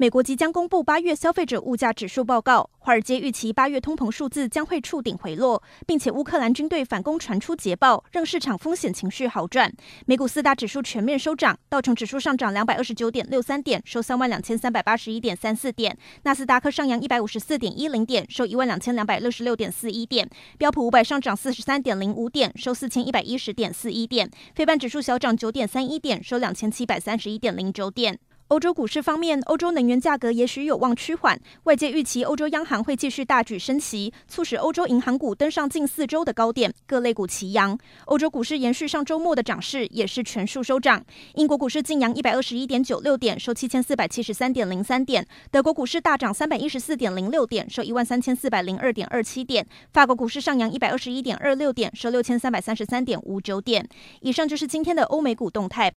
美国即将公布八月消费者物价指数报告，华尔街预期八月通膨数字将会触顶回落，并且乌克兰军队反攻传出捷报，让市场风险情绪好转。美股四大指数全面收涨，道琼指数上涨两百二十九点六三点，收三万两千三百八十一点三四点；纳斯达克上扬一百五十四点一零点，收一万两千两百六十六点四一点；标普五百上涨四十三点零五点，收四千一百一十点四一点；非半指数小涨九点三一点，收两千七百三十一点零九点。欧洲股市方面，欧洲能源价格也许有望趋缓，外界预期欧洲央行会继续大举升息，促使欧洲银行股登上近四周的高点，各类股齐扬。欧洲股市延续上周末的涨势，也是全数收涨。英国股市劲扬一百二十一点九六点，收七千四百七十三点零三点；德国股市大涨三百一十四点零六点，收一万三千四百零二点二七点；法国股市上扬一百二十一点二六点，收六千三百三十三点五九点。以上就是今天的欧美股动态。